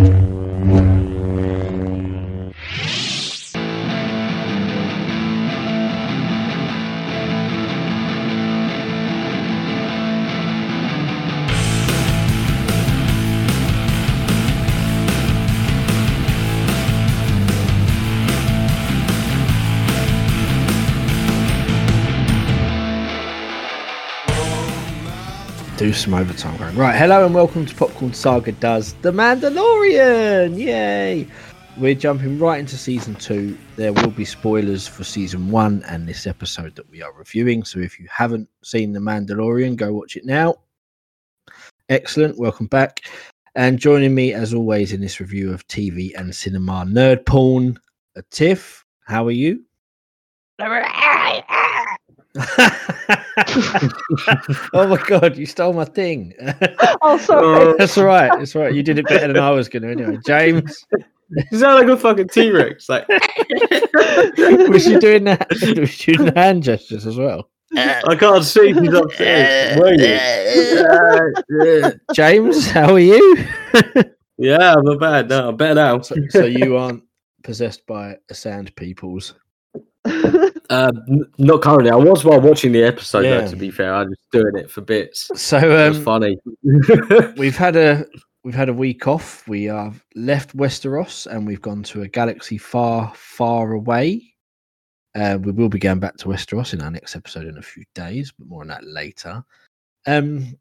Mm-hmm. Some overtime going. Right, hello and welcome to Popcorn Saga Does The Mandalorian! Yay! We're jumping right into season two. There will be spoilers for season one and this episode that we are reviewing. So if you haven't seen The Mandalorian, go watch it now. Excellent, welcome back. And joining me, as always, in this review of TV and cinema nerd porn, a Tiff. How are you? oh my god, you stole my thing. Oh, sorry. Oh. That's all right. That's all right. You did it better than I was going to anyway. James, You sound like a fucking T Rex. Like, was you doing that? Was you doing hand gestures as well? I can't see. He's upstairs. Where are you? James, how are you? Yeah, I'm not bad. No, I'm better now. so, so you aren't possessed by a sand peoples. Uh, n- not currently. I was while watching the episode. Yeah. Though, to be fair, I was doing it for bits. So It was um, funny. we've had a we've had a week off. We have left Westeros and we've gone to a galaxy far, far away. Uh, we will be going back to Westeros in our next episode in a few days, but more on that later. Um,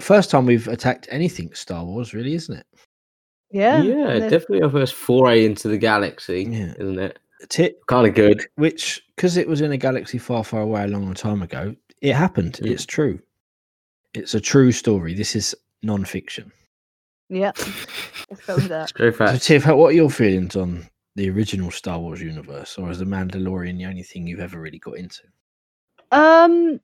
first time we've attacked anything Star Wars, really, isn't it? yeah. yeah, definitely our first foray into the galaxy, Yeah. isn't it? Tip, Kind of good. which because it was in a galaxy far, far away a long time ago, it happened. Mm. It's true. It's a true story. This is non-fiction. Yeah. Let's go with that. It's very So, fast. Tiff, what are your feelings on the original Star Wars universe, or is the Mandalorian the only thing you've ever really got into? Um.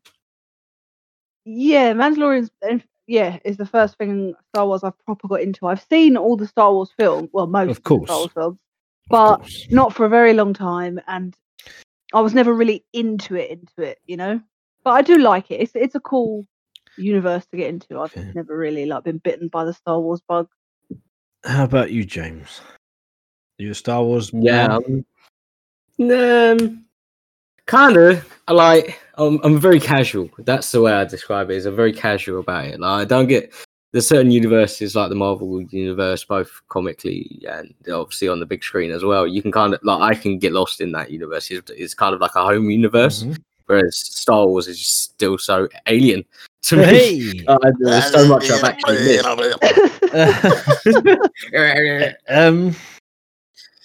Yeah, Mandalorian's and yeah is the first thing Star Wars I've proper got into. I've seen all the Star Wars films, well, most Of of, the Star course. Wars films, Of but not for a very long time, and I was never really into it. Into it, you know. But I do like it. It's it's a cool universe to get into. I've Okay. never really like been bitten by the Star Wars bug. How about you, James? Are you a Star Wars? Yeah. man? Um, um kind of. I like. I'm, I'm very casual. That's the way I describe it. Is I'm very casual about it. Like I don't get. There's certain universes like the Marvel universe, both comically and obviously on the big screen as well. You can kind of like I can get lost in that universe. It's, it's kind of like a home universe, Mhm. whereas Star Wars is just still so alien to me. Hey. Uh, there's so much I've actually missed. um,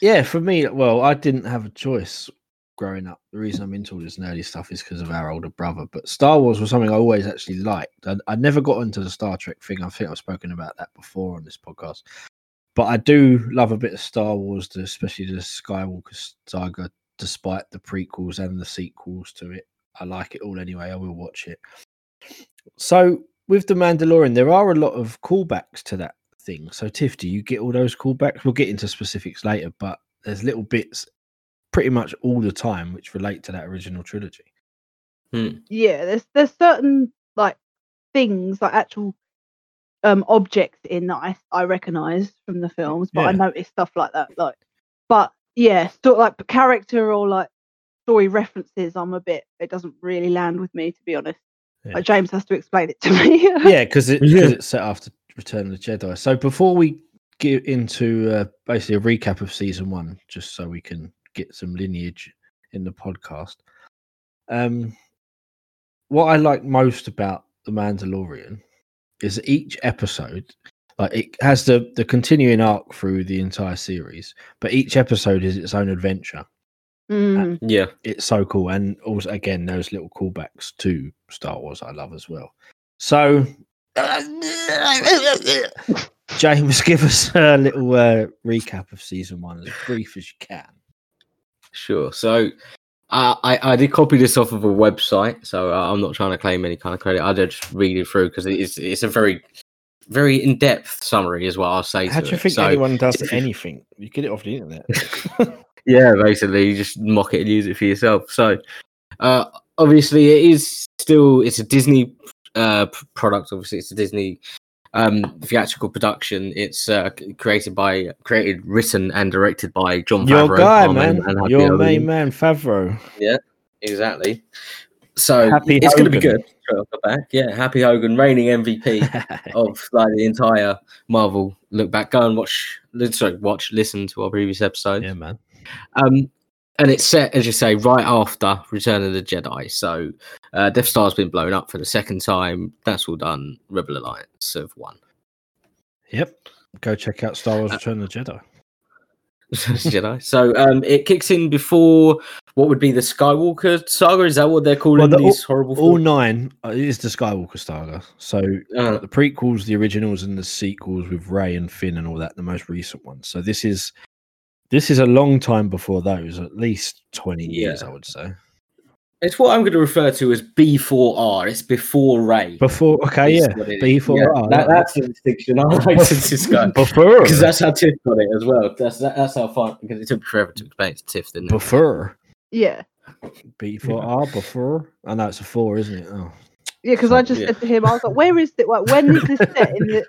yeah, for me, well, I didn't have a choice growing up. The reason I'm into all this nerdy stuff is because of our older brother. But Star Wars was something I always actually liked. I, I never got into the Star Trek thing. I think I've spoken about that before on this podcast. But I do love a bit of Star Wars, especially the Skywalker saga, despite the prequels and the sequels to it. I like it all anyway. I will watch it. So with the Mandalorian, there are a lot of callbacks to that thing. So Tiff, do you get all those callbacks? We'll get into specifics later, but there's little bits pretty much all the time which relate to that original trilogy. yeah there's there's certain like things like actual um objects in that i, I recognize from the films but i Yeah. notice stuff like that like but yeah sort of like character or like story references i'm a bit it doesn't really land with me to be honest Yeah. like james has to explain it to me yeah, because it, 'cause Yeah. it's set after Return of the Jedi. So before we get into uh, basically a recap of season one, just so we can get some lineage in the podcast, um, what I like most about the Mandalorian is that each episode, like it has the the continuing arc through the entire series, but each episode is its own adventure. Mm, yeah. It's so cool, and also again those little callbacks to Star Wars I love as well. So James, give us a little uh, recap of season one, as brief as you can. Sure. So uh, I I did copy this off of a website, so uh, I'm not trying to claim any kind of credit. I did just read it through because it's it's a very very in depth summary, is what I'll say. How to do you it. think So, anyone does anything? You get it off the internet. Yeah, basically, you just mock it and use it for yourself. So uh, obviously, it is still it's a Disney uh, product. Obviously, it's a Disney um, theatrical production. It's uh, created by, created, written, and directed by Jon Favreau. Your guy, man. and Your main man, Favreau. Yeah, exactly. So Happy it's going to be good. straight off the back. Yeah, Happy Hogan, reigning MVP of like the entire Marvel look back. Go and watch, sorry, watch, listen to our previous episode. yeah, man. Um, and it's set, as you say, right after Return of the Jedi. So uh, Death Star's been blown up for the second time. That's all done. Rebel Alliance have won. Yep. Go check out Star Uh, Wars Return of the Jedi. Jedi. So um, it kicks in before what would be the Skywalker saga. Is that what they're calling Well, the- these horrible? All films? nine uh, is the Skywalker saga. So Uh, the prequels, the originals, and the sequels with Rey and Finn and all that. The most recent ones. So this is this is a long time before those. At least twenty years, Yeah. I would say. It's what I'm going to refer to as B4R. It's before Rey. Before, okay, yeah, what it is. before Yeah, R, that, that's the distinction I like to discuss before, because that's how Tiff got it as well. That's that, that's how far because it took forever to explain it to Tiff, didn't it? before Yeah. B4R, before. I know it's a four, isn't it? Oh, Yeah, because I just Yeah. said to him, I was like, "Where is it? Like, when is this set in the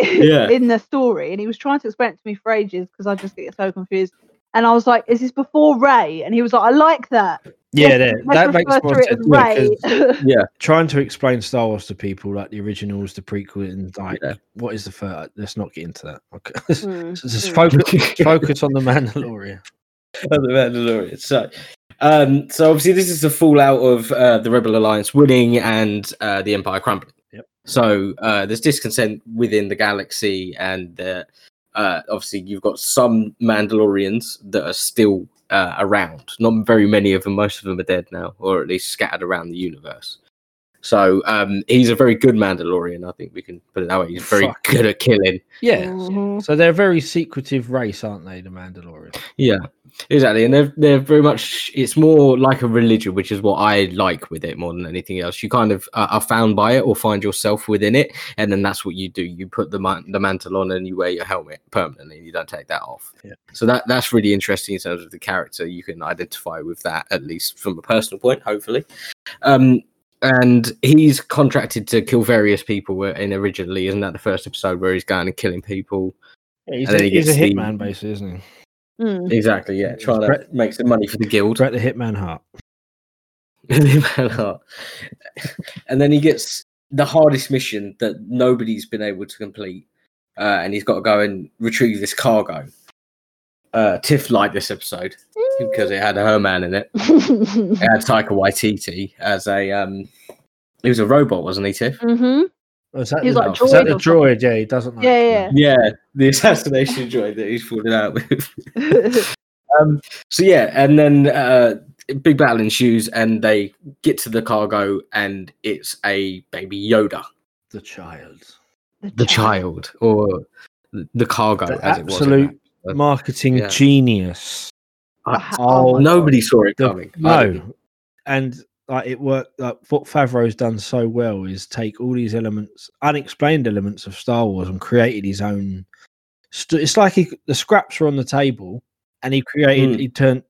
Yeah. in the story?" And he was trying to explain it to me for ages because I just get so confused. And I was like, "Is this before Rey?" And he was like, "I like that." yeah, Let's- that, let's that makes more sense. Yeah, yeah, 'cause Rey. trying to explain Star Wars to people, like the originals, the prequel, and like Yeah. what is the third? Let's not get into that. Okay, Mm, just just mm. focus focus on the Mandalorian. of the Mandalorian. So, um, so obviously this is the fallout of uh, the Rebel Alliance winning and uh, the Empire crumbling. So uh, there's discontent within the galaxy, and uh, uh, obviously you've got some Mandalorians that are still uh, around. Not very many of them. Most of them are dead now, or at least scattered around the universe. So um, he's a very good Mandalorian. I think we can put it that way. He's very Fuck. good at killing. Yeah. Mhm. So they're a very secretive race, aren't they? The Mandalorian. Yeah, exactly. And they're they're very much. It's more like a religion, which is what I like with it more than anything else. You kind of uh, are found by it or find yourself within it, and then that's what you do. You put the man- the mantle on and you wear your helmet permanently, and you don't take that off. Yeah. So that that's really interesting in terms of the character. You can identify with that at least from a personal point, hopefully. Um, and he's contracted to kill various people. In originally, isn't that the first episode where he's going and killing people? Yeah, he's, And a, he he's a gets the- hitman, basically, isn't he? Mm. Exactly. Yeah, trying to Brett- make some money for the guild. Bret the Hitman heart hitman heart and then he gets the hardest mission that nobody's been able to complete, uh, and he's got to go and retrieve this cargo. Uh, Tiff liked this episode because it had her man in it. It had Taika Waititi as a um, he was a robot, wasn't he, Tiff? Mm-hmm. Oh, is that He's the, like is that droid the droid? Yeah, he doesn't. Like Yeah, Yeah, the assassination droid that he's falling out with. Um, so yeah, and then uh, big battle ensues, and they get to the cargo, and it's a baby Yoda. the child. the child or the cargo The as it was. absolute that. Marketing Yeah. genius. I- Oh my nobody saw it coming. I no, and like it worked. Like what Favreau's done so well is take all these elements, unexplained elements of Star Wars, and created his own. St- it's like he, the scraps were on the table, and he created. Mm. He turned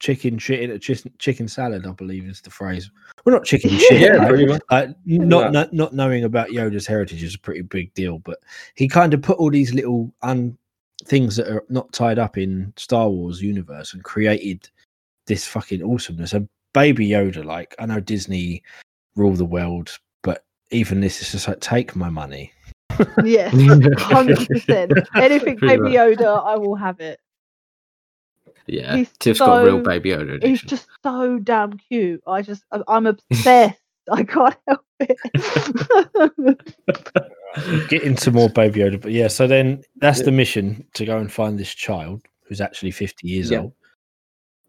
chicken shit into chis- chicken salad. I believe is the phrase. Well, not chicken shit. Yeah, right? pretty much. Uh, not, Yeah. not not knowing about Yoda's heritage is a pretty big deal, but he kind of put all these little un things that are not tied up in Star Wars universe and created this fucking awesomeness. And Baby Yoda, like I know Disney rule the world, but even this is just like take my money. Yes, hundred percent. Anything Baby Yoda, I will have it. Yeah, He's Tiff's got real baby Yoda He's just so damn cute. I just, I'm obsessed. I can't help it. Get into more Baby Yoda, but yeah. So then that's the mission to go and find this child who's actually fifty years Yeah. old.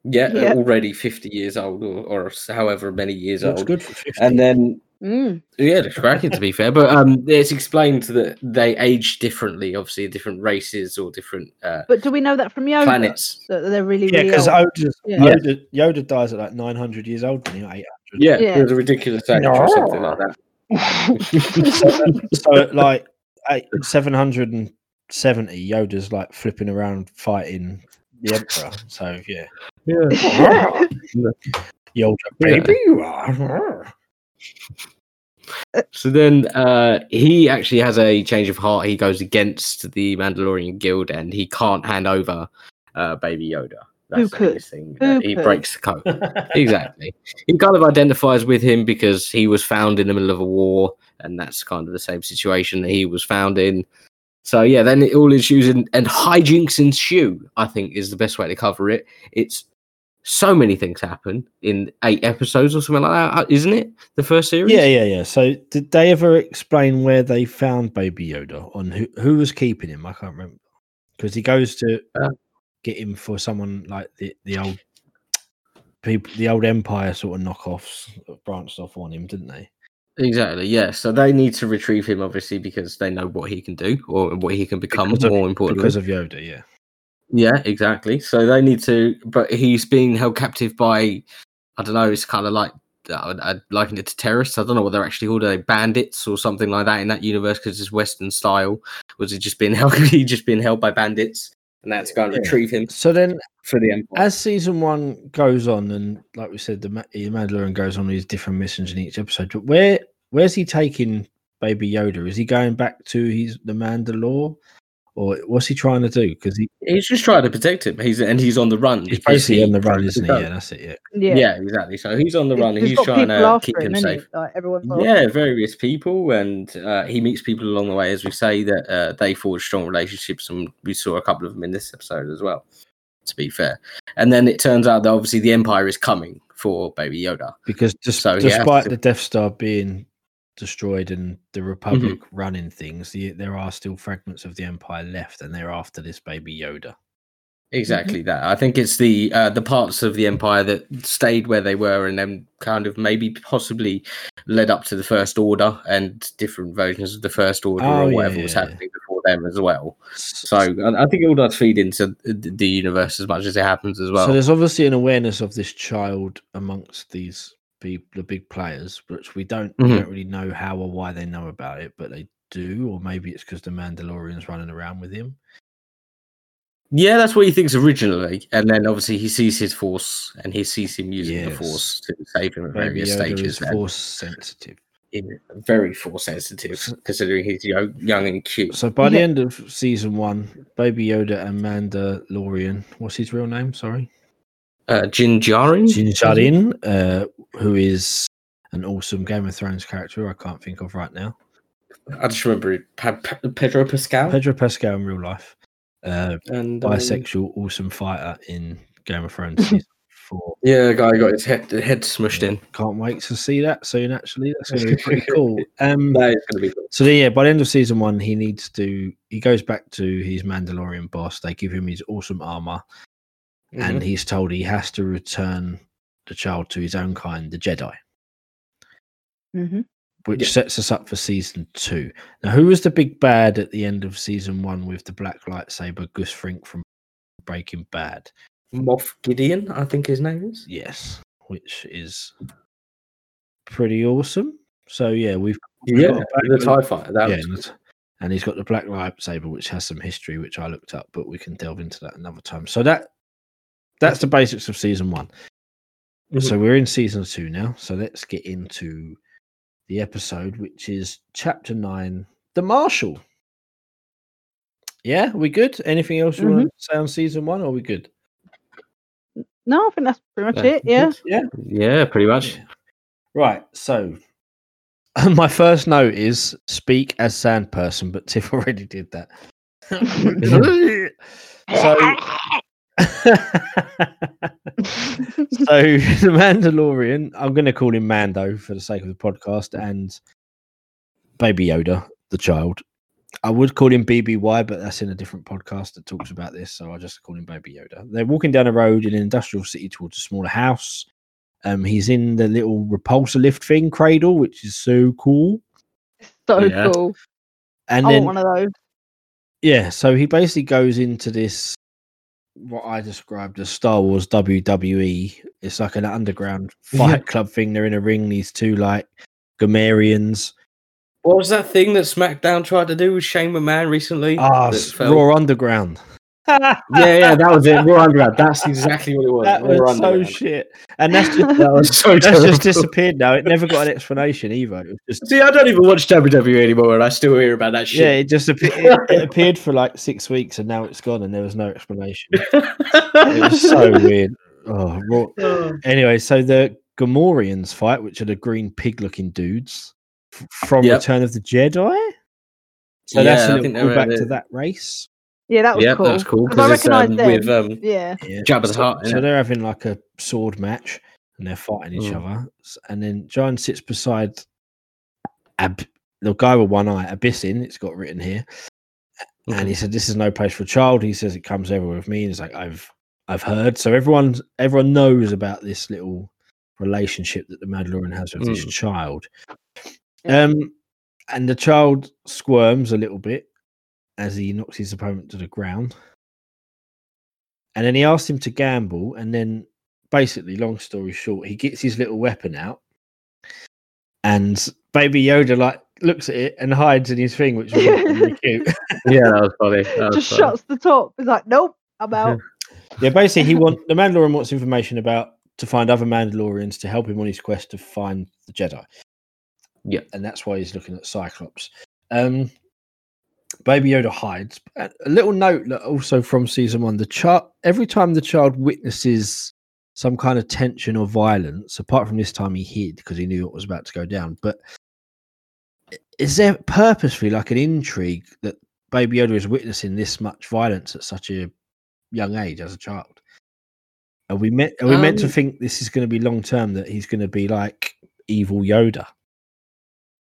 yeah, Yeah. already fifty years old, or, or however many years Looks old. good for fifty. And then Mm. yeah, it's cracking to be fair, but um, it's explained that they age differently, obviously different races or different uh, But do we know that from Yoda? planets. That they're really, yeah, because old? Yoda, Yeah. Yoda, Yoda dies at like nine hundred years old, and eight hundred. Yeah, Yeah. it was a ridiculous age or something like that. so at like eight, 770 yoda's like flipping around fighting the emperor so yeah Yeah. yoda Yeah. baby So then uh, he actually has a change of heart. He goes against the Mandalorian Guild and he can't hand over uh, Baby Yoda. Who the could? Thing. Who he could? breaks the code. exactly. He kind of identifies with him because he was found in the middle of a war, and that's kind of the same situation that he was found in. So yeah, then it all ensues and, and hijinks ensue. I think is the best way to cover it. It's so many things happen in eight episodes or something like that, isn't it? The first series. Yeah, yeah, yeah. So did they ever explain where they found Baby Yoda? On who who was keeping him? I can't remember because he goes to Uh, get him for someone like the the old people, the old Empire sort of knockoffs that branched off on him, didn't they? Exactly. Yeah. So they need to retrieve him, obviously, because they know what he can do or what he can become. Because of- more importantly, Because of Yoda, yeah. Yeah, exactly. So they need to, but he's being held captive by, I don't know. It's kind of like uh, uh, I I liken it to terrorists. I don't know what they're actually called. Are they bandits or something like that in that universe? Because it's Western style. Was he just being held? he just being held by bandits, and that's going to Yeah. retrieve him So then, for the empire. as season one goes on, and like we said, the, the Mandalorian goes on these different missions in each episode. But where where's he taking Baby Yoda? Is he going back to his the Mandalore, or what's he trying to do? Because he, He's just trying to protect him. He's and he's on the run. he's basically he on the run, isn't he? code. Yeah, that's it. Yeah. Yeah. Yeah. exactly. So he's on the run and He's he's trying to keep him isn't safe. Like everyone's after Yeah, various people, and uh, he meets people along the way, as we say that uh, they forge strong relationships, and we saw a couple of them in this episode as well. To be fair, and then it turns out that obviously the Empire is coming for Baby Yoda. Because just, So despite to- the Death Star being destroyed and the Mm-hmm. Republic running things, the, there are still fragments of the Empire left, and they're after this Baby Yoda. Exactly that. I think it's the uh, the parts of the Empire that stayed where they were, and then kind of maybe possibly led up to the First Order and different versions of the First Order Oh, or yeah, whatever was yeah, yeah. happening before them as well. So I I think it all does feed into the the universe as much as it happens as well. so there's obviously an awareness of this child amongst these people, the big players, which we don't we Mhm. don't really know how or why they know about it, but they do, or maybe it's because the Mandalorian's running around with him. Yeah, that's what he thinks originally, and then obviously he sees his force and he sees him using the force to save him at various Yoda stages. force sensitive. in- very force sensitive, considering he's yo- young and cute. So by the Yeah. end of season one, Baby Yoda and Mandalorian, what's his real name? Sorry, Uh, Din Djarin? Din Djarin, uh, who is an awesome Game of Thrones character I can't think of right now. I just remember Pa- Pa- Pedro Pascal Pedro Pascal in real life, uh, and um, bisexual, awesome fighter in Game of Thrones season four. Yeah, the guy got his head the head smushed in. Can't wait to see that soon. Actually, that's going to be pretty cool. Um, That is going to be good. So then, yeah, by the end of season one, he needs to. He goes back to his Mandalorian boss. They give him his awesome armor, and Mhm. he's told he has to return the child to his own kind, the Jedi, hmm which Yeah. sets us up for season two. Now, who was the big bad at the end of season one with the black lightsaber, Gus Fring from Breaking Bad? Moff Gideon, I think his name is. Yes, which is pretty awesome. So yeah, we've we've Yeah, got the Tie Fighter. That yeah, was and, it's- and he's got the black lightsaber, which has some history, which I looked up, but we can delve into that another time. So that that's the basics of season one. Mm-hmm. So we're in season two now. So let's get into the episode, which is chapter nine, the Marshal. Yeah, we good? Anything else you want to mm-hmm. say on season one? Or are we good? No, I think that's pretty much Yeah. it. Yeah. Yeah. yeah, pretty much. Right. So my first note is speak as sand person, but Tiff already did that. so so the Mandalorian, I'm going to call him Mando for the sake of the podcast, and Baby Yoda, the child. I would call him BBY, but that's in a different podcast that talks about this, so I'll just call him Baby Yoda. They're walking down a road in an industrial city towards a smaller house. Um, he's in the little repulsor lift thing, cradle, which is so cool. so Yeah. cool. And I then want one of those. yeah, so he basically goes into this what I described as Star Wars WWE. It's like an underground fight club thing. They're in a ring. These two like Gamorreans. What was that thing that SmackDown tried to do with Shane McMahon recently? Ah? Raw Underground. Yeah, yeah, that was it. Raw Underground. That's exactly what it was. that Raw was so shit. And that's just, That was so that's terrible. just disappeared now. It never got an explanation either. It was just See, I don't even watch WWE anymore, and I still hear about that shit. yeah, it just appeared, it, it appeared for like six weeks and now it's gone and there was no explanation. It was so weird. Oh, raw. Oh. Anyway, so the Gamorreans fight, which are the green pig-looking dudes from Yep. Return of the Jedi. So Yeah, that's a I little were the- to that race. Yeah, that was yeah, cool. that was cool 'Cause I because it's recognise um, them. with um, Yeah. Yeah. Jabba the so, Hutt. so innit? they're having like a sword match and they're fighting each Mm. other. And then John sits beside Ab- the guy with one eye, Abyssin, it's got written here. And he said, This is no place for a child. He says it comes everywhere with me. And he's like, I've I've heard. So everyone's everyone knows about this little relationship that the Mandalorian has with this Mm. child. Yeah. Um and the child squirms a little bit as he knocks his opponent to the ground. And then he asks him to gamble, and then basically, long story short, he gets his little weapon out, and Baby Yoda like looks at it and hides in his thing, which was really cute. yeah, that was funny. That was Just funny. shuts the top. He's like, nope, I'm out. Yeah, basically, he wants the Mandalorian wants information about to find other Mandalorians to help him on his quest to find the Jedi. Yeah. and that's why he's looking at Cyclops. Um, Baby Yoda hides. A a little note that also from season one: the child every time the child witnesses some kind of tension or violence, apart from this time he hid because he knew what was about to go down. But is there purposefully like an intrigue that Baby Yoda is witnessing this much violence at such a young age as a child? Are we meant are we meant to Um, think this is going to be long term that he's going to be like evil Yoda?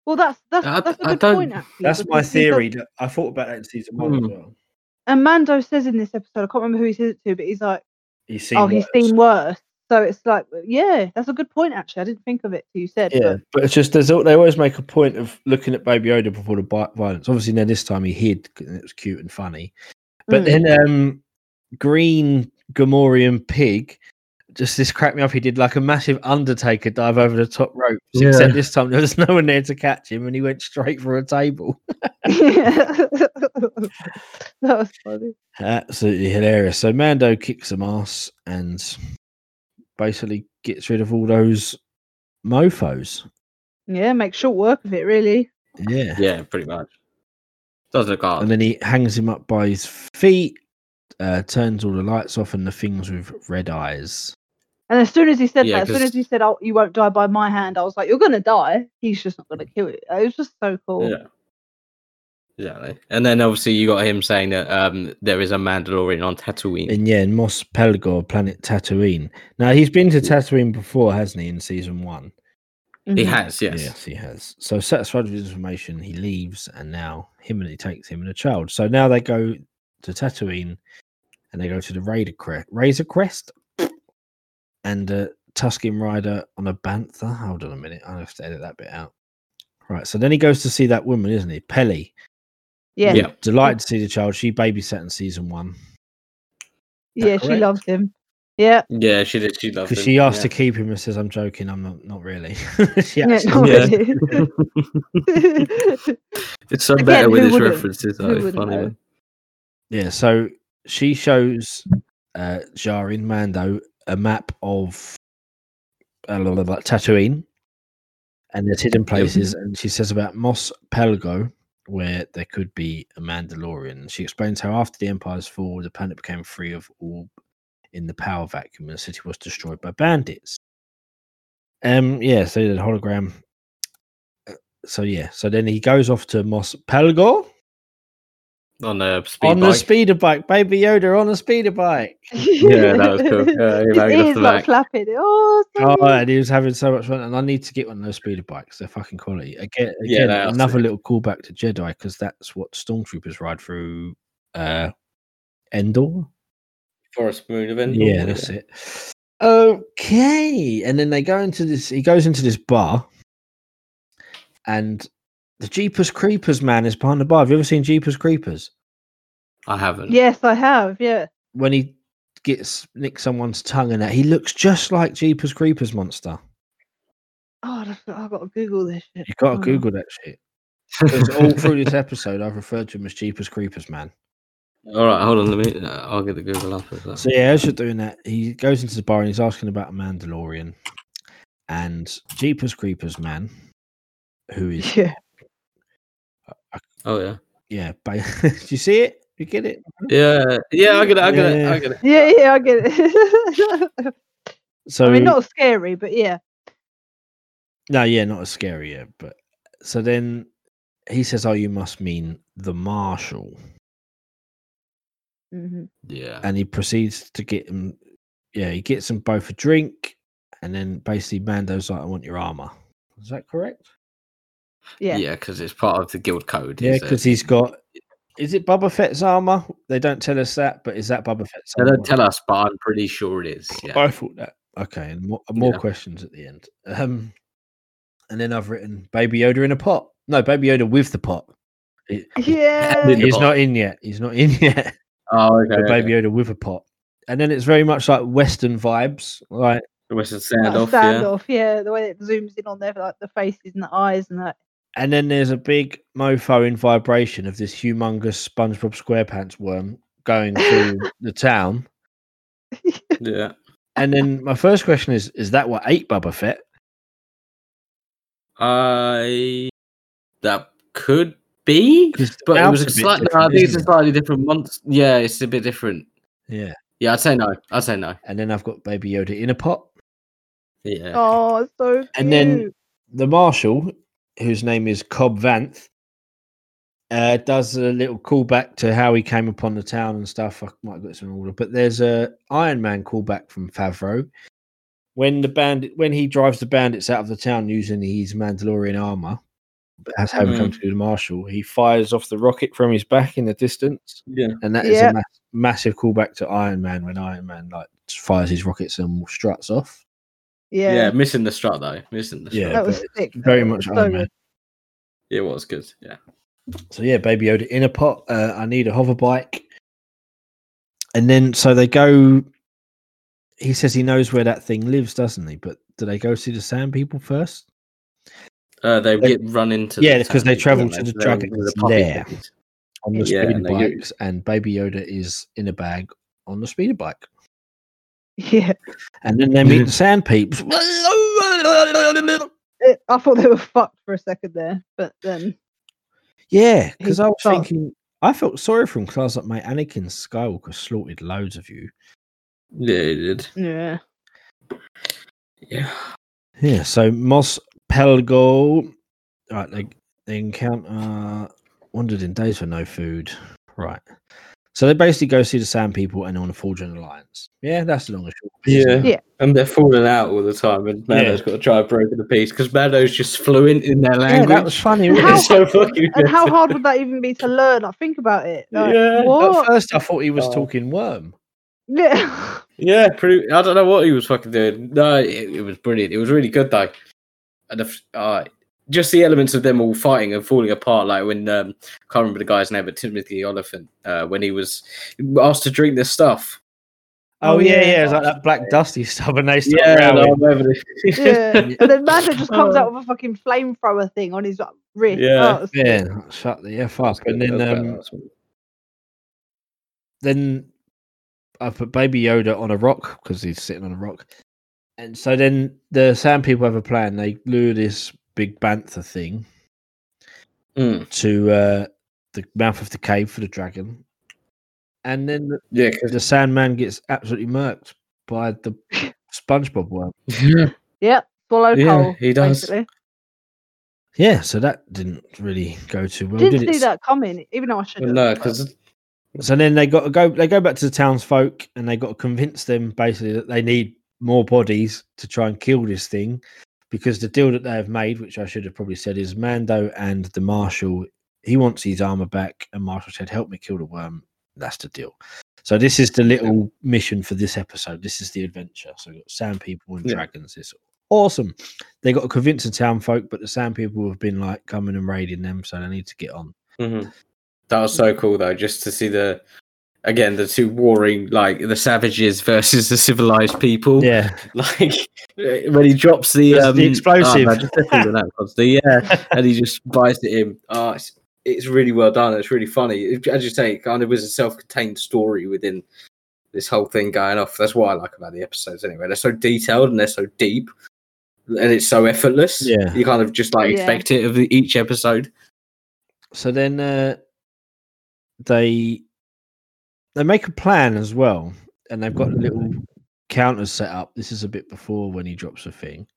Well, that's that's I- that's a I good don't- point. Actually, That's my because does- theory. that- I thought about that in season one as Hmm. well. And Mando says in this episode, I can't remember who he says it to, but he's like, He's seen "Oh, he's worse. seen worse." So it's like, yeah, that's a good point. Actually, I didn't think of it till you said. Yeah, but it's just there's they always make a point of looking at Baby Yoda before the violence. Obviously, now this time he hid and it was cute and funny. But Mm. then um Green Gamorrean Pig, just this cracked me up. He did like a massive Undertaker dive over the top ropes, Yeah. except this time there was no one there to catch him, and he went straight for a table. that was funny. Absolutely hilarious. So Mando kicks some ass and basically gets rid of all those mofos. Yeah, make short work of it, really. Yeah. Yeah, pretty much. Does look hard. And then he hangs him up by his feet, uh, turns all the lights off and the things with red eyes. And as soon as he said Yeah, that, as soon as he said, "Oh, you won't die by my hand," I was like, "You're gonna die." He's just not gonna kill it. It was just so cool. Yeah. Exactly. And then obviously you got him saying that um, there is a Mandalorian on Tatooine. And yeah, in Mos Pelgo, planet Tatooine. Now he's been to Tatooine before, hasn't he, in season one? He Mhm. has, yes. Yes, he has. So satisfied with his information, he leaves, and now him and he takes him and a child. So now they go to Tatooine, and they go to the Raider Crest, Razor Crest, and a Tusken Raider on a bantha. Hold on a minute, I have to edit that bit out. Right, so then he goes to see that woman, isn't he, Peli? Yeah, Yeah. Delighted to see the child. She babysat in season one yeah, she loved him. Yeah, Yeah, she did. She loved because him. she asked yeah. to keep him and says, "I'm joking. I'm not. Not really." yeah, actually not Yeah. really. It's so Again, better with his references. Though. It's funny. know? Yeah, so she shows uh Djarin Mando a map of uh, la- la- Tatooine and there's hidden places, and she says about Mos Pelgo, where there could be a Mandalorian. She explains how after the Empire's fall, the planet became free of all in the power vacuum, and the city was destroyed by bandits. Um, yeah, so the hologram. Uh, So yeah, so then he goes off to Mos Pelgo On the speed on the bike. speeder bike, Baby Yoda on a speeder bike. Yeah, that was cool. Yeah, he His rang it off ears the like flapping. Oh, Oh, and he was having so much fun, and I need to get one of those speeder bikes. They're fucking quality. Again, Yeah, again they are another little callback to Jedi because that's what stormtroopers ride through uh Endor. Forest Moon event. Yeah, that's it. Okay, and then they go into this. He goes into this bar, and the Jeepers Creepers man is behind the bar. Have you ever seen Jeepers Creepers? I haven't. yes, I have. Yeah. When he gets nick someone's tongue and that, he looks just like Jeepers Creepers monster. Oh, I've I've got to Google this shit. You got to Oh. Google that shit. Because all through this episode, I've referred to him as Jeepers Creepers man. All right, hold on. Let me. Uh, I'll get the Google up as well. So yeah, as you're doing that, he goes into the bar and he's asking about a Mandalorian, and Jeepers Creepers man, who is Yeah. Oh yeah, yeah, ba- do you see it? You get it? yeah, yeah. I get it. I get it. Yeah. I get it. Yeah, yeah, I get it. So I mean, not scary, but yeah. no, yeah, not as scary, yeah. But so then he says, "Oh, you must mean the marshal," hmm Yeah. and he proceeds to get him. Yeah, he gets them both a drink, and then basically Mando's like, "I want your armor." Is that correct? Yeah. Yeah, because it's part of the guild code. Yeah, because he's got. Is it Boba Fett's armor? They don't tell us that, but is that Boba Fett's They armor? don't tell us, but I'm pretty sure it is. Yeah. I thought that. Okay, and more, more Yeah. questions at the end. Um, and then I've written Baby Yoda in a pot. No, Baby Yoda with the pot. He- Yeah. He's not in yet. He's not in yet. Oh, okay. but Baby. Yoda with a pot. And then it's very much like Western vibes. Like, The Western Like a standoff. Yeah. standoff, yeah. The way it zooms in on their like the faces and the eyes and that. And then there's a big mofo in vibration of this humongous SpongeBob SquarePants worm going through the town. Yeah. And then my first question is: Is that what ate Boba Fett? I that could be, but it was mouth's a slightly. different, I think it's a isn't it? slightly different month. Yeah, it's a bit different. Yeah. Yeah, I'd say no. I'd say no. And then I've got Baby Yoda in a pot. Yeah. Oh, so cute. And then the marshal, whose name is Cobb Vanth, uh, does a little callback to how he came upon the town and stuff. I might have got this in order, but there's a Iron Man callback from Favreau when the bandit when he drives the bandits out of the town using his Mandalorian armor. That's how he come to do the marshal. He fires off the rocket from his back in the distance, Yeah. and that is Yeah. a mass- massive callback to Iron Man when Iron Man like fires his rockets and struts off. Yeah. yeah, missing the strut though. Missing the strut. Yeah, that was sick. very much So Iron. Man. It was good. Yeah. So yeah, Baby Yoda in a pot. Uh, I need a hover bike, and then so they go. He says he knows where that thing lives, doesn't he? But do they go see the Sand People first? Uh, they They- get run into. Yeah, the because they travel to the They run the puppy lair. things. on the Yeah, speeder and they bikes, and Baby Yoda is in a bag on the speeder bike. Yeah, And then they meet the Sand Peeps. It- I thought they were fucked for a second there, but then Yeah, because I was thought- thinking, I felt sorry for him because I was like, mate, Anakin Skywalker slaughtered loads of you. Yeah, it did. yeah, Yeah. Yeah, so Mos Pelgo, right? They they encounter wandered in days for no food, right? So they basically go see the Sand People and they want to forge an alliance. Yeah, that's the long and short. of it, isn't it? Yeah. And they're falling out all the time, and Mando's got to try and break the peace piece because Mando's just fluent in their yeah, language. that was funny. wasn't How- so fucking and how hard would that even be to learn? I think about it. Like, Yeah, at At first, I thought he was Oh. talking worm. Yeah, Yeah, pretty. I don't know what he was fucking doing. No, it, it was brilliant. It was really good though. And the, uh, just the elements of them all fighting and falling apart, like when um, I can't remember the guy's name, but Timothy Olyphant, uh, when he was asked to drink this stuff. Oh, Oh, yeah, yeah. yeah, it was like that black dusty stuff, and they start Yeah, no, I rowing. remember this. yeah. and then Mando just comes Oh. out with a fucking flamethrower thing on his like, wrist. Yeah. Oh, Yeah, shut the f up. And then, um, then I put Baby Yoda on a rock because he's sitting on a rock. And so then the Sand People have a plan. They lure this big bantha thing Mm, to uh, the mouth of the cave for the dragon. And then the, yeah, 'cause- the Sandman gets absolutely murked by the SpongeBob worm. Yep, swallowed Yeah, whole. he does. Basically. Yeah, so that didn't really go too well, Didn't did it? see that coming, even though I should well, have. no, because So then they got to go. They go back to the townsfolk, and they got to convince them basically that they need more bodies to try and kill this thing, because the deal that they have made, which I should have probably said, is Mando and the Marshal. He wants his armor back, and Marshal said, "Help me kill the worm." That's the deal. So this is the little mission for this episode. This is the adventure. So we've got sand people and Yeah. dragons. It's awesome. They got to convince the townfolk, but the sand people have been like coming and raiding them, so they need to get on. Mhm. that was so cool though, just to see the again the two warring like the savages versus the civilized people. Yeah, like when he drops the There's um the explosive. oh, man, that the yeah, and he just buys it in. Oh, it's, it's really well done. It's really funny. It- as you say, it kind of was a self-contained story within this whole thing going off. That's what I like about the episodes. Anyway, they're so detailed and they're so deep, and it's so effortless. Yeah. you kind of just like Yeah. expect it of each episode. So then uh, they they make a plan as well, and they've got a little counters set up. This is a bit before when he drops a thing,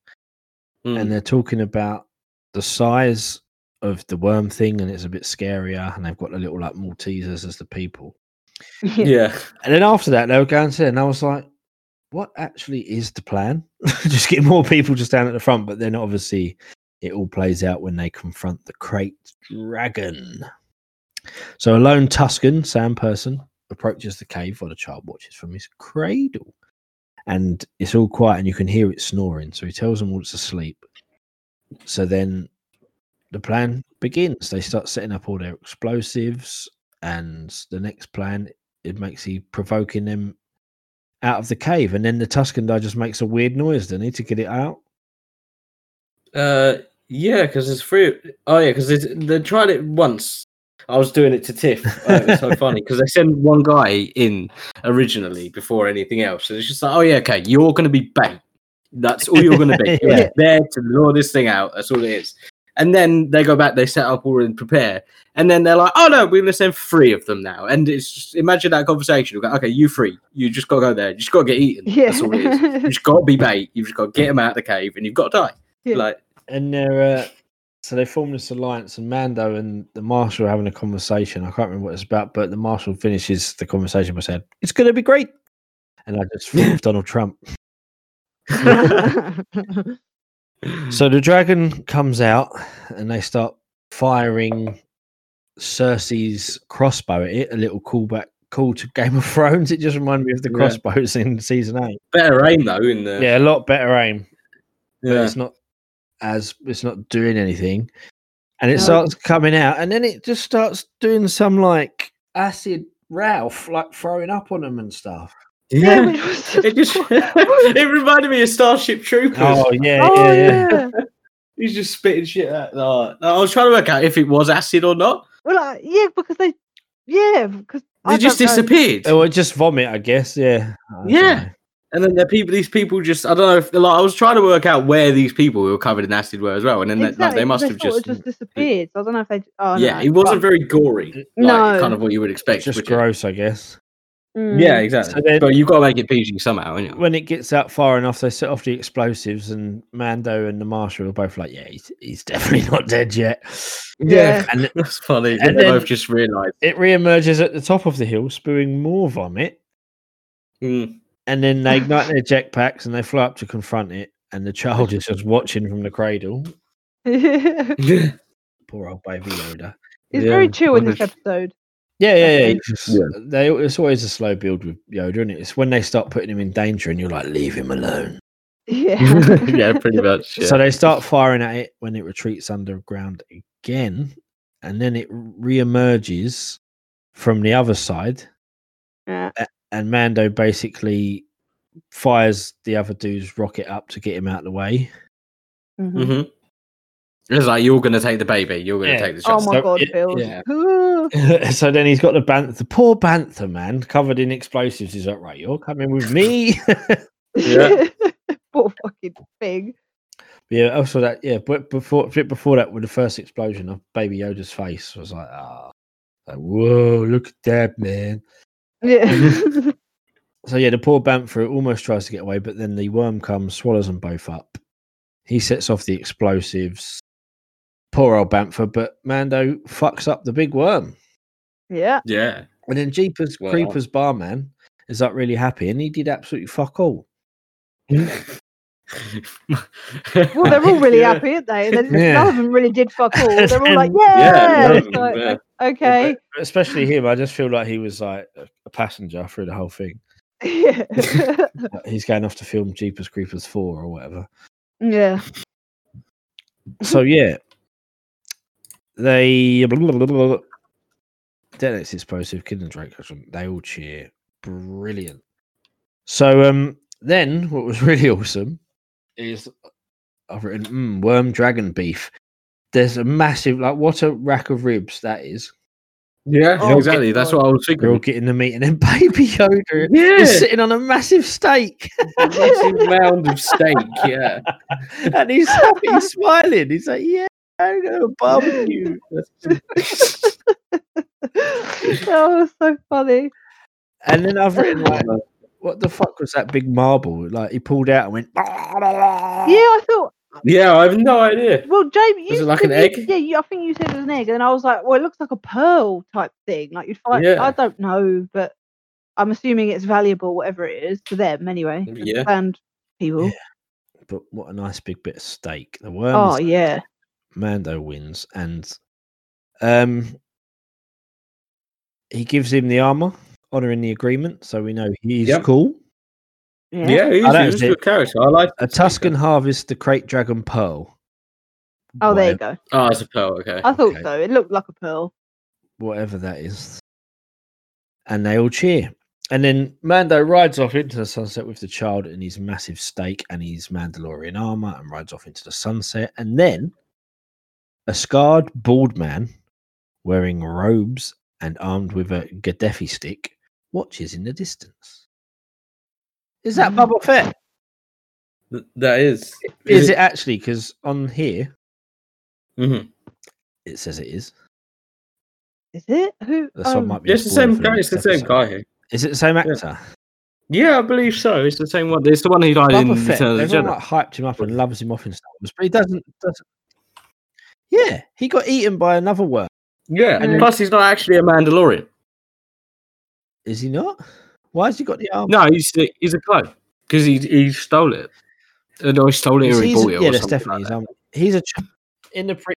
Mm. and they're talking about the size of the worm thing, and it's a bit scarier. And they've got the little like Maltesers as the people. yeah, And then after that, they were going to, and I was like, what actually is the plan? just get more people just down at the front. But then obviously, it all plays out when they confront the krayt dragon. So a lone Tusken, Sam person, approaches the cave while the child watches from his cradle. And it's all quiet, and you can hear it snoring. So he tells them all it's asleep. So then the plan begins. They start setting up all their explosives, and the next plan it makes he provoking them out of the cave, and then the Tusken just makes a weird noise. They need to get it out. uh, yeah, because it's free. Oh yeah, because they tried it once. I was doing it to Tiff. Uh, it's so funny because they send one guy in originally before anything else. And it's just like, oh yeah, okay, you're going to be bait. That's all you're going to be. You're Yeah. there to lure this thing out. That's all it is. And then they go back, they set up all and prepare. And then they're like, oh no, we're going to send three of them now. And it's just imagine that conversation. You go, okay, you three. You just got to go there. You just got to get eaten. Yeah. That's all it is. You just got to be bait. You've just got to get them out of the cave and you've got to die. Yeah. Like, And they're uh, so they form this alliance, and Mando and the Marshal are having a conversation. I can't remember what it's about, but the Marshal finishes the conversation by saying, "It's going to be great," and I just thought of Donald Trump. So the dragon comes out, and they start firing Cersei's crossbow at it. A little callback, call to Game of Thrones. It just reminded me of the Yeah. crossbows in season eight. better aim though in the Yeah, a lot better aim. but yeah. it's not as it's not doing anything and it No. starts coming out and then it just starts doing some like acid ralph like throwing up on them and stuff yeah, which was it just it reminded me of Starship Troopers. oh yeah oh yeah, yeah. yeah. He's just spitting shit out. No, no, I was trying to work out if it was acid or not. Well, like, yeah, because they, yeah, because They just disappeared. oh well, just vomit i guess yeah I Yeah. know. And then the people, these people just, I don't know if, like, I was trying to work out where these people who were covered in acid were as well. And then they- like, they must have just, just disappeared. So I don't know if they. Oh, yeah, no, it wasn't but- very gory. Like, No. kind of what you would expect. just would you? gross i guess Mm. Yeah, exactly. So then- but you've got to make it PG somehow, haven't you? when it gets out far enough they set off the explosives and mando and the marshal are both like yeah he's, he's definitely not dead yet Yeah. and That's funny. And they then- both just realised. it re-emerges at the top of the hill spewing more vomit Mm. And then they ignite their jetpacks and they fly up to confront it and the child is just watching from the cradle poor old baby yoda It's very chill in this episode. yeah yeah yeah, Okay. just- Yeah. they it's always a slow build with yoda isn't it it's when they start putting him in danger and you're like leave him alone Yeah. yeah, pretty much. Yeah. so they start firing at it when it retreats underground again and then it re-emerges from the other side yeah. And mando basically fires the other dude's rocket up to get him out of the way mhm. hmm It's like you're going to take the baby. You're going to Yeah. take the Oh my So god, it- Phil. yeah. so then he's got the bantha, the poor bantha man covered in explosives. He's like, right, you're coming with me. Yeah. Poor fucking thing. yeah, also that, yeah, but before bit before that, with the first explosion of Baby Yoda's face, was like, ah, like, whoa, look at that, man. Yeah. So yeah, the poor bantha almost tries to get away, but then the worm comes, swallows them both up. He sets off the explosives. Poor old bantha, but Mando fucks up the big worm. yeah. Yeah. And then Jeepers Well- Creepers barman is like really happy, and he did absolutely fuck all. Well, they're all really Yeah. happy, aren't they? They- Yeah. None of them really did fuck all. They're all like, yeah. Yeah, none of It's them, like, yeah. Okay. But especially him, I just feel like he was like a passenger through the whole thing. Yeah. He's going off to film Jeepers Creepers four or whatever. yeah. So yeah, they detonates explosive kid and Drake. They all cheer, brilliant. So um, then what was really awesome is I've written mm, worm dragon beef. There's a massive like what a rack of ribs that is. Yeah, Oh, exactly. That's what I was They're all thinking. getting the meat, and then Baby Yoda Yeah, is sitting on a massive steak, a massive mound of steak. Yeah, and he's he's smiling. He's like, "Yeah, I'm gonna barbecue." that was so funny. And then I've written like, "What the fuck was that big marble?" Like he pulled out and went. Yeah, I thought. Yeah. I have no idea. Well, Jamie, you Was it like said an you- egg? Yeah, you, I think you said it was an egg, and I was like, well, it looks like a pearl type thing. Like you'd find. Yeah. I don't know, but I'm assuming it's valuable, whatever it is to them anyway. Yeah. And people. Yeah. But what a nice big bit of steak. The worm. Oh yeah. Mando wins, and um, he gives him the armor, honoring the agreement, so we know he's Yep. cool. Yeah. Yeah, he's, I don't he's a good character. I like A Tusken harvest, the krayt dragon pearl. Oh, there you go. Oh, it's a pearl. Okay. I thought Okay. so. It looked like a pearl. Whatever that is. And they all cheer. And then Mando rides off into the sunset with the child and his massive stake and his Mandalorian armor and rides off into the sunset. And then a scarred, bald man wearing robes and armed with a gaderffii stick watches in the distance. Is that Mm. Boba Fett? Th- that is. Is, it actually? Because on here Mhm. it says it is. Is it? Who? This one oh, might be It's the same guy. It's the same guy here. Is it the same actor? Yeah, I believe so. It's the same one. It's the one he died in Fett. Return of the Everyone Jedi. like hyped him up and loves him off in Star Wars, but he doesn't. doesn't. Yeah, he got eaten by another worm. Yeah, and Mm. plus he's not actually a Mandalorian. Is he not? Why has he got the arm? No, he's he's a clone because he he stole it. Uh, No, he stole it or he He's- bought it. yeah, that's definitely like his arm. He's a ch- in the pre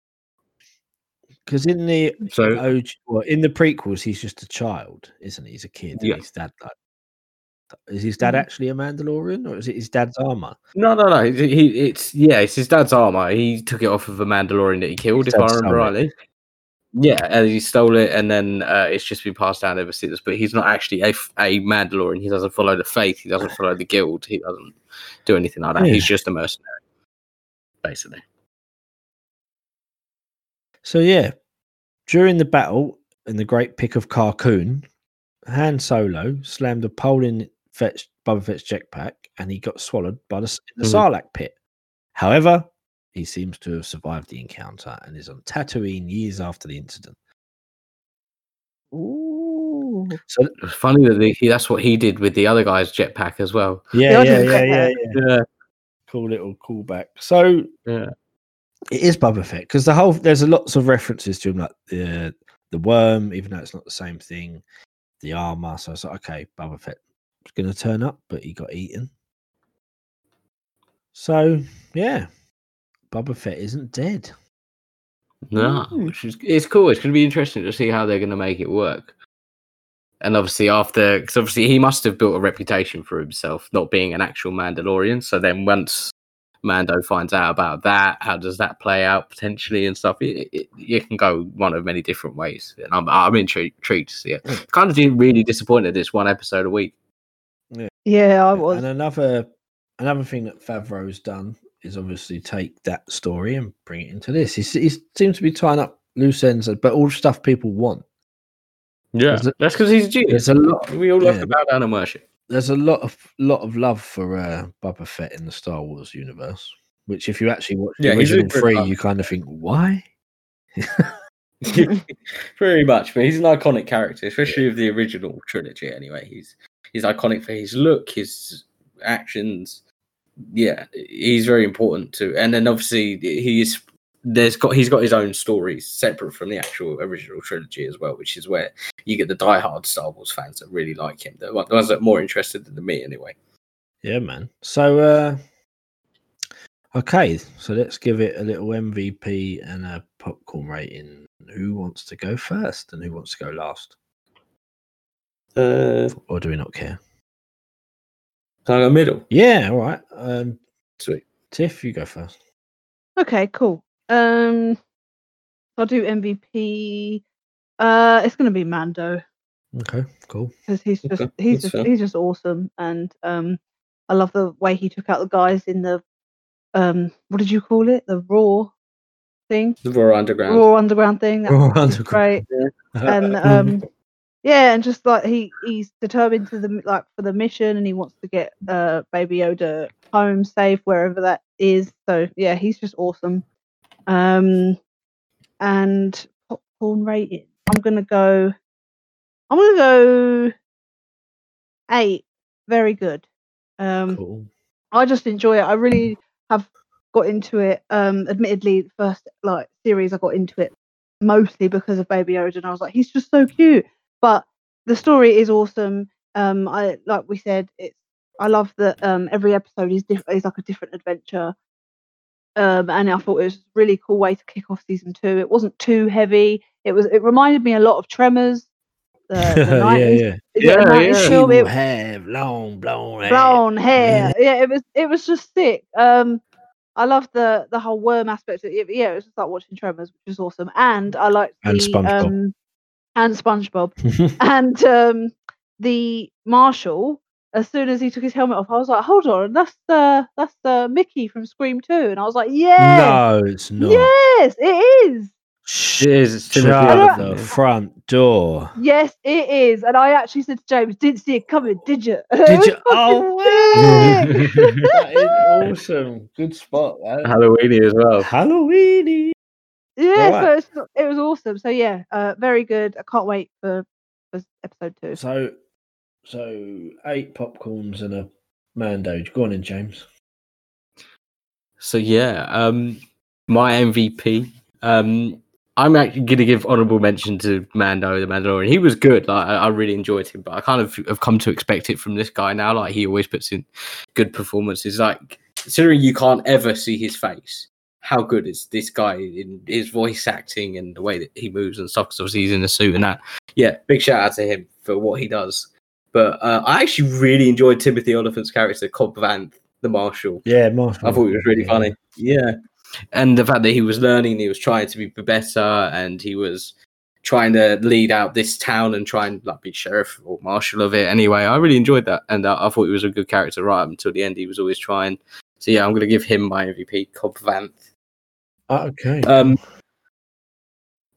because in the that. So OG, well, in the prequels, he's just a child, isn't he? He's a kid. Yeah. His dad like. Is his dad Mhm. actually a Mandalorian, or is it his dad's armor? no, no, no. He, he it's yeah, it's his dad's armor. He took it off of a Mandalorian that he killed, His if I remember stole it. rightly. Yeah, and he stole it, and then uh, it's just been passed down ever since. But he's not actually a, a Mandalorian. He doesn't follow the faith. He doesn't follow the guild. He doesn't do anything like that. Yeah. He's just a mercenary, basically. So yeah, during the battle in the Great Pit of Carkoon, Han Solo slammed a pole in Fett's, Boba Fett's jetpack, and he got swallowed by the, the Mhm. Sarlacc pit. However, he seems to have survived the encounter and is on Tatooine years after the incident. Ooh. So It's funny that he, that's what he did with the other guy's jetpack as well. yeah, yeah, yeah, yeah, yeah. Yeah, Cool little callback. So yeah. it is Boba Fett because the whole there's lots of references to him, like the the worm, even though it's not the same thing. The armor, so it's like okay, Boba Fett was going to turn up, but he got eaten. So yeah, Boba Fett isn't dead. No, Mm. which is it's cool. It's going to be interesting to see how they're going to make it work. And obviously, after because obviously he must have built a reputation for himself, not being an actual Mandalorian. So then, once Mando finds out about that, how does that play out potentially and stuff? It, it, it can go one of many different ways, and I'm I'm intri- intrigued to see it. Kind of really disappointed this one episode a week. Yeah, I was. And another another thing that Favreau's done is obviously take that story and bring it into this. He, he seems to be tying up loose ends, but all the stuff people want. Yeah, a- that's because he's a genius. There's a lot. We all love yeah. to bow down and worship. there's a lot of lot of love for uh, Boba Fett in the Star Wars universe. Which, if you actually watch the Yeah, a original three, you kind of think, why? Very much, but he's an iconic character, especially of the original trilogy. Anyway, he's he's iconic for his look, his actions. Yeah, he's very important too. And then obviously he's there's got he's got his own stories separate from the actual original trilogy as well, which is where you get the diehard Star Wars fans that really like him, the ones that are more interested than me anyway. Yeah, man. So, uh, okay, so let's give it a little MVP and a popcorn rating. Who wants to go first and who wants to go last? Uh, Or do we not care? Can I go middle? Yeah, all right. Um, Sweet. Tiff, you go first. Okay, cool. Um, I'll do MVP. Uh, it's gonna be Mando Okay, cool. because he's just Okay, he's just fair. he's just awesome, and um, I love the way he took out the guys in the um, what did you call it? The raw thing, The Raw Underground. Raw Underground thing. That Raw was great. and um yeah and just like he he's determined to the like for the mission and he wants to get uh baby yoda home safe wherever that is so yeah he's just awesome um and popcorn rating i'm gonna go i'm gonna go eight very good um cool. I just enjoy it. I really have got into it. Um, admittedly, the first like series I got into it mostly because of Baby Yoda, and I was like, he's just so cute. But the story is awesome. Um, I like we said, it's I love that um every episode is different. Is like a different adventure. Um, and I thought it was a really cool way to kick off season two. It wasn't too heavy. It was. It reminded me a lot of Tremors. The, the yeah, 90s, yeah. the Yeah, 90s yeah. film. It, have long blown hair. brown hair. Yeah, it was it was just sick. Um, I love the the whole worm aspect. Of it. Yeah, it was just like watching Tremors, which is awesome. And I liked And the SpongeBob. um, and SpongeBob and um the Marshall. As soon as he took his helmet off, I was like, "Hold on, that's uh that's uh Mickey from Scream 2. And I was like, "Yeah, no, it's not. yes, it is. Shh, It is. It's Timothy Shut the front door. Yes, it is." And I actually said to James, "Didn't see it coming, did you?" Did you? Oh, wow! that is awesome. Good spot. That. Halloweeny as well. Halloweeny. Yeah, Alright. so it's, it was awesome. So yeah, uh, very good. I can't wait for, for episode two. So, so eight popcorns and a Mando. Go on in, James. So yeah, um, my MVP. Um, I'm actually going to give honorable mention to Mando, the Mandalorian. He was good. Like I, I really enjoyed him, but I kind of have come to expect it from this guy now. Like he always puts in good performances. Like considering you can't ever see his face, how good is this guy in his voice acting and the way that he moves and stuff? Because obviously he's in a suit and that. Yeah, big shout out to him for what he does. But uh, I actually really enjoyed Timothy Olyphant's character, Cobb Vanth, the Marshal. Yeah, Marshall. I thought it was really Yeah. funny. Yeah. And the fact that he was learning, he was trying to be better, and he was trying to lead out this town and try and like be sheriff or marshal of it. Anyway, I really enjoyed that, and uh, I thought he was a good character right up until the end. He was always trying. So yeah, I'm going to give him my MVP, Cobb Vanth. Ah, Okay. Um,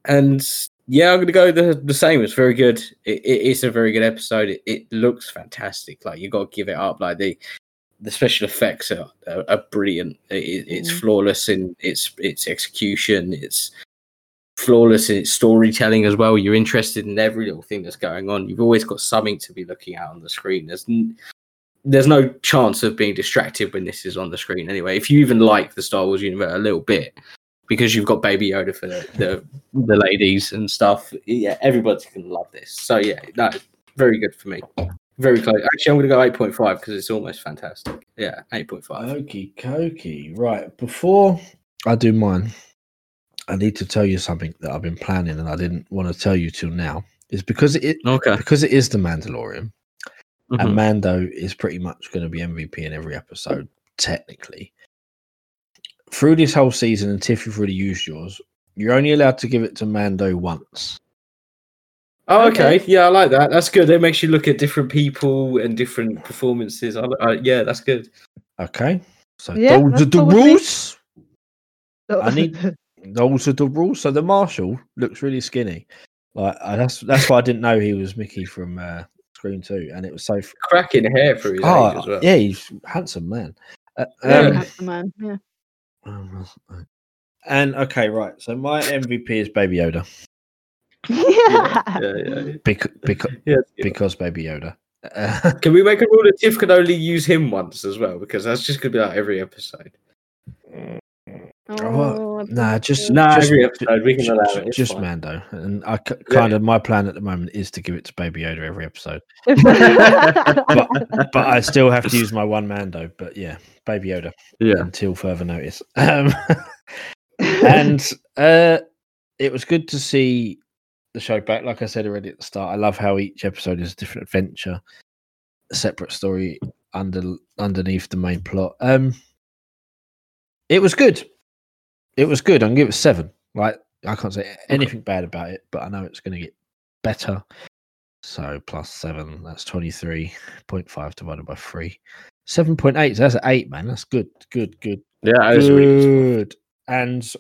and yeah, I'm going to go the the same. It's very good. It, it, it's a very good episode. It, it looks fantastic. Like you got to give it up. Like the the special effects are are, are brilliant. It, it- it's Mm. flawless in its its execution. It's flawless in its storytelling as well. You're interested in every little thing that's going on. You've always got something to be looking at on the screen. There's n- there's no chance of being distracted when this is on the screen. Anyway, if you even like the Star Wars universe a little bit, because you've got Baby Yoda for the the, the ladies and stuff, yeah, everybody's gonna love this. So yeah, no, very good for me. Very close. Actually, I'm gonna go eight point five because it's almost fantastic. Yeah, eight point five. Okie dokie. Right. Before I do mine, I need to tell you something that I've been planning and I didn't want to tell you till now. Is because it Okay. because it is the Mandalorian and Mhm. Mando is pretty much going to be MVP in every episode, technically. Through this whole season, and Tiff, you've already used yours. You're only allowed to give it to Mando once. Oh, okay. Okay. Yeah, I like that. That's good. It makes you look at different people and different performances. I, I, yeah, that's good. Okay. So Yeah, those are the cool rules. I need- Those are the rules. So the Marshal looks really skinny. Like uh, that's that's why I didn't know he was Mickey from uh, Scream Two, and it was so. F- Cracking hair for his age oh, as well. yeah, he's handsome man. Uh, Very um, handsome man. Yeah. Um, and okay, right. So my MVP is Baby Yoda yeah, yeah, yeah. because because, yeah. because Baby Yoda. Uh, Can we make a rule that Tiff can only use him once as well? Because that's just gonna be like every episode. Oh, I nah, just Nah, just, every episode we can ju- allow ju- it. It's just fine. Mando, and I c- Yeah. kind of my plan at the moment is to give it to Baby Yoda every episode. but, but I still have to use my one Mando. But yeah, Baby Yoda Yeah. until further notice. Um, and uh, it was good to see the show back. Like I said already at the start, I love how each episode is a different adventure, a separate story under underneath the main plot. Um, it was good. It was good. I can give it seven. Like I can't say anything bad about it, but I know it's going to get better. So plus seven, that's twenty three point five divided by three. Seven point eight. So that's an eight, man. That's good. Good. Good Yeah, really good. good. And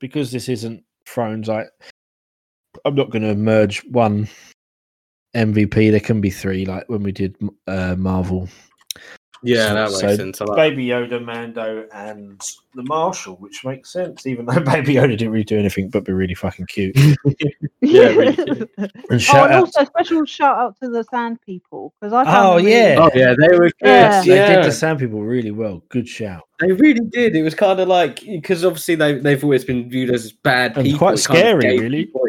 because this isn't Thrones, I I'm not going to merge one MVP. There can be three, like when we did uh, Marvel. Yeah, So- that makes so sense. Like Baby Yoda, Mando, and the Marshal, which makes sense, even though Baby Yoda didn't really do anything but be really fucking cute. Yeah, really cute. And oh, and out, also special shout out to the Sand People because I Oh, them really- yeah. Oh yeah, they were good. Yeah. they Yeah, did the Sand People really well. Good shout. They really did. It was kind of like because obviously they they've always been viewed as bad And people. quite It kind of scary, really. people-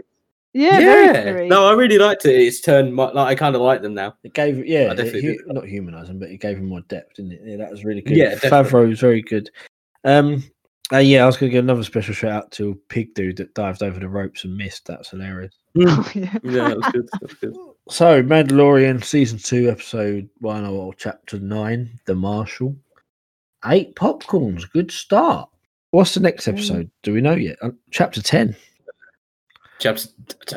yeah, Yeah, very no, I really liked it. It's turned my, like I kind of like them now. It gave, yeah, I it definitely hu- not humanizing, but it gave him more depth, didn't it? Yeah, that was really good. Yeah, definitely. Favreau was very good. Um, uh, yeah, I was going to give another special shout out to Pig Dude that dived over the ropes and missed. That's hilarious. Oh, yeah. Yeah, that was good. That was good. So, Mandalorian season two, episode one or chapter nine, The Marshal. Eight popcorns. Good start. What's the next Mm. episode? Do we know yet? Uh, chapter 10. Chapter,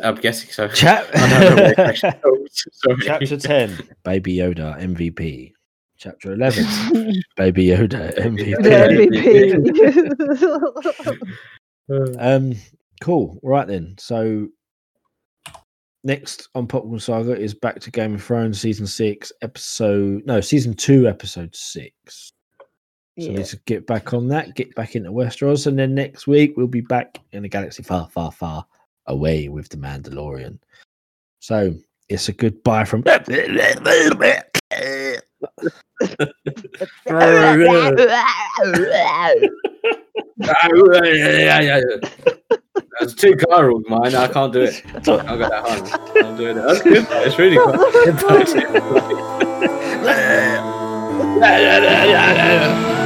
I'm guessing so. Chap- I don't know what the question- sorry. chapter 10. Baby Yoda, MVP. Chapter 11. Baby Yoda, MVP. MVP. Um, cool. Right then. So next on Popcorn Saga is back to Game of Thrones season six, episode no, season two, episode six. So Yeah. let's get back on that, get back into Westeros, and then next week we'll be back in a galaxy far, far, far away with the Mandalorian. So it's a goodbye from That's too car rules, mine. I can't do it. I got that hard. I'm doing it. That's good. It's really good.